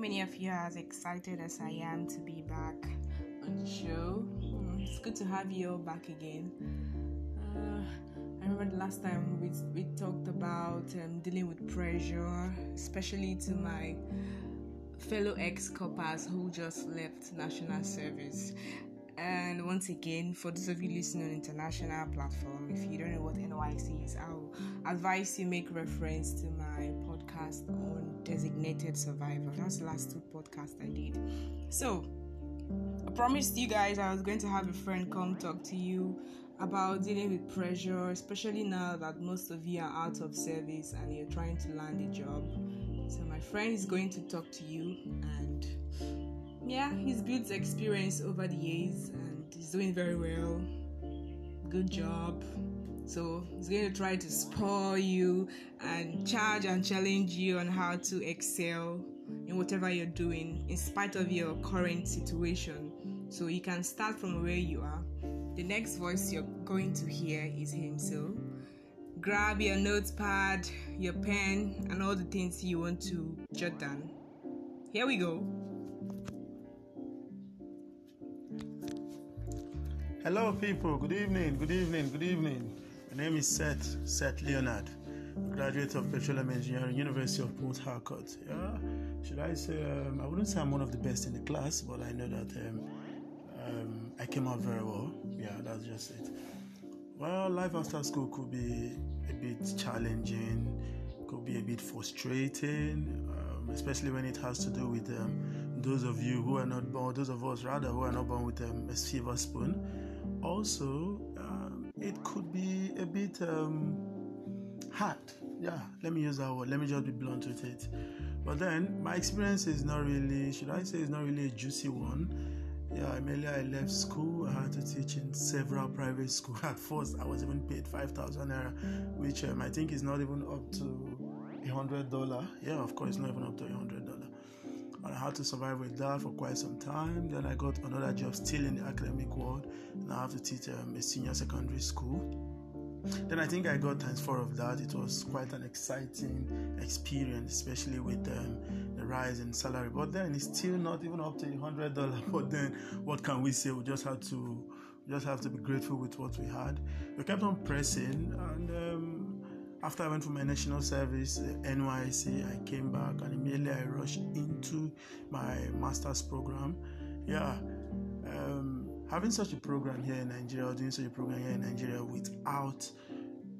many of you are as excited as I am to be back on the show. Mm, it's good to have you all back again. Uh, I remember the last time we, we talked about um, dealing with pressure, especially to my fellow ex corpers who just left national service. And once again, for those of you listening on international platform, if you don't know what NYSC is, I'll advise you make reference to my podcast on designated survivor. That's the last two podcasts I did. So I promised you guys I was going to have a friend come talk to you about dealing with pressure, especially now that most of you are out of service and you're trying to land a job. So my friend is going to talk to you and yeah, he's built experience over the years and he's doing very well. Good job. So he's going to try to spoil you and charge and challenge you on how to excel in whatever you're doing in spite of your current situation. So you can start from where you are. The next voice you're going to hear is him. So grab your notepad, your pen, and all the things you want to jot down. Here we go. Hello, people. Good evening. Good evening. Good evening. My name is Seth Seth Leonard, graduate of Petroleum Engineering, University of Port Harcourt. Yeah, should I say? Um, I wouldn't say I'm one of the best in the class, but I know that um, um, I came out very well. Yeah, that's just it. Well, life after school could be a bit challenging, could be a bit frustrating, um, especially when it has to do with um, those of you who are not born, those of us rather who are not born with um, a silver spoon. Also, it could be a bit um, hard. Yeah, let me use that word. Let me just be blunt with it. But then, my experience is not really, should I say, it's not really a juicy one. Yeah, immediately I left school, I had to teach in several private schools. At first, I was even paid 5,000 naira, which um, I think is not even up to a hundred dollar. Yeah, of course, not even up to a hundred Had to survive with that for quite some time. Then I got another job still in the academic world, and I have to teach um, a senior secondary school. Then I think I got times four of that. It was quite an exciting experience, especially with um, the rise in salary. But then it's still not even up to hundred dollar. But then what can we say? We just have to just have to be grateful with what we had. We kept on pressing, and um, after I went for my national service, NYSC, I came back and immediately I rushed into my master's program. Yeah. Um, having such a program here in Nigeria or doing such a program here in Nigeria without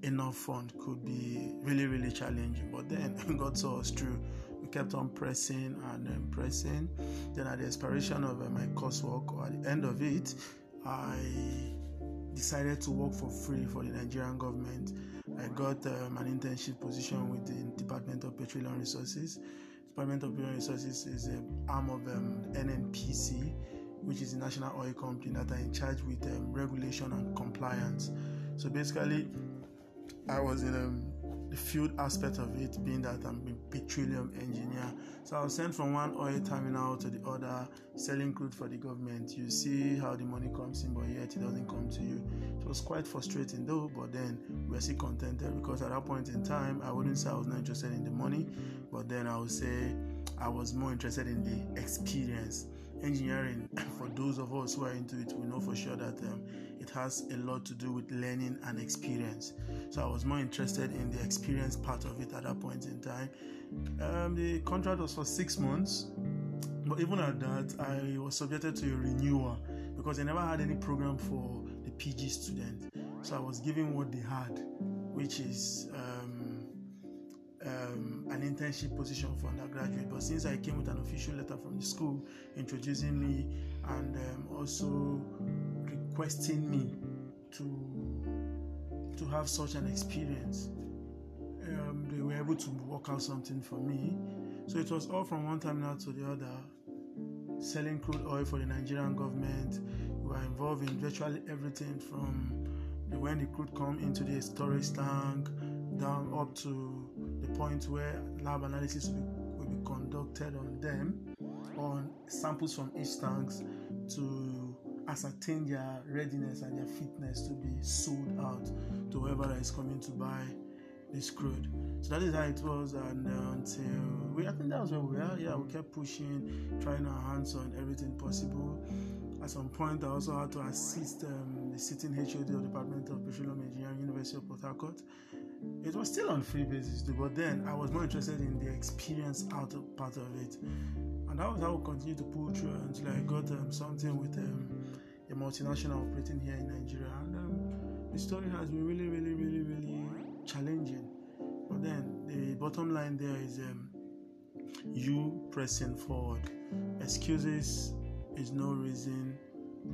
enough fund could be really really challenging but then God saw us through we kept on pressing and um, pressing then at the expiration of uh, my coursework or at the end of it I decided to work for free for the Nigerian government I got um, an internship position with the Department of Petroleum Resources Department of Petroleum Resources is an arm of um, NNPC which is the national oil company that are in charge with um, regulation and compliance. So basically, I was in um, the field aspect of it, being that I'm a petroleum engineer. So I was sent from one oil terminal to the other, selling crude for the government. You see how the money comes in, but yet it doesn't come to you. It was quite frustrating though, but then we were still contented because at that point in time, I wouldn't say I was not interested in the money, but then I would say I was more interested in the experience engineering for those of us who are into it we know for sure that um, it has a lot to do with learning and experience. So i was more interested in the experience part of it at that point in time. Um, the contract was for six months but even at that i was subjected to a renewal because i never had any program for the pg student. So i was given what they had which is um, um, an internship position for undergraduate. But since I came with an official letter from the school introducing me and um, also requesting me to to have such an experience, um, they were able to work out something for me. So it was all from one terminal to the other. Selling crude oil for the Nigerian government. We were involved in virtually everything from when the crude come into the storage tank down up to the point where lab analysis will be, will be conducted on them on samples from each tanks to ascertain their readiness and their fitness to be sold out to whoever is coming to buy this screwed. So that is how it was, and uh, until we, I think that was where we were. Yeah, we kept pushing, trying our hands on everything possible. At some point, I also had to assist um, the sitting HOD of the Department of Petroleum Engineering, University of Port Harcourt. It was still on free basis, but then I was more interested in the experience out of part of it, and that was how we continued to pull through until I got um, something with um, a multinational operating here in Nigeria, and um, the story has been really, really, really, really challenging. But then the bottom line there is um, you pressing forward. Excuses is no reason,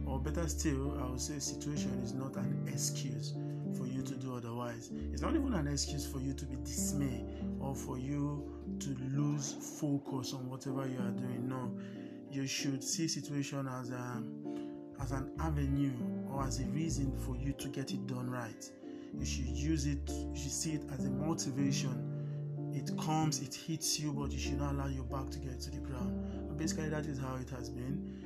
or better still, I would say situation is not an excuse for you to do otherwise. It's not even an excuse for you to be dismayed or for you to lose focus on whatever you are doing. No, you should see situation as a as an avenue or as a reason for you to get it done right. You should use it, you should see it as a motivation. It comes, it hits you, but you should not allow your back to get to the ground. And basically, that is how it has been, um,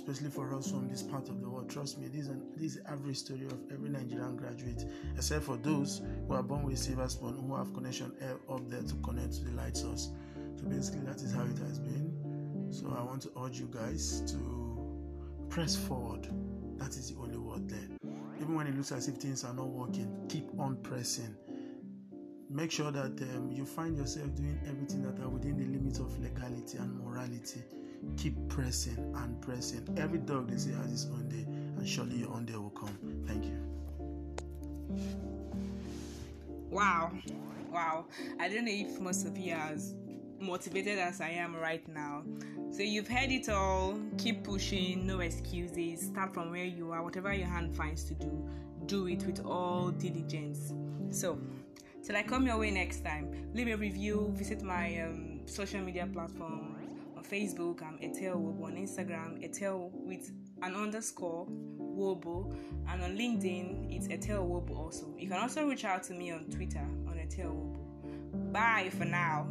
especially for us from this part of the world. Trust me, this is, an, this is the average story of every Nigerian graduate, except for those who are born with silver spoon, who have connection up there to connect to the light source. So basically, that is how it has been. So I want to urge you guys to press forward. That is the only word there. Even when it looks as if things are not working, keep on pressing. Make sure that um, you find yourself doing everything that are within the limits of legality and morality. Keep pressing and pressing. Every dog they say has its own day, and surely your own day will come. Thank you. Wow, wow! I don't know if most of you are as motivated as I am right now. So you've heard it all. Keep pushing, no excuses. Start from where you are. Whatever your hand finds to do, do it with all diligence. So, till I come your way next time, leave a review. Visit my um, social media platforms on Facebook. I'm Etel Wobo on Instagram. Etel with an underscore Wobo, and on LinkedIn it's Etel Wobo also. You can also reach out to me on Twitter on Etel Wobo. Bye for now.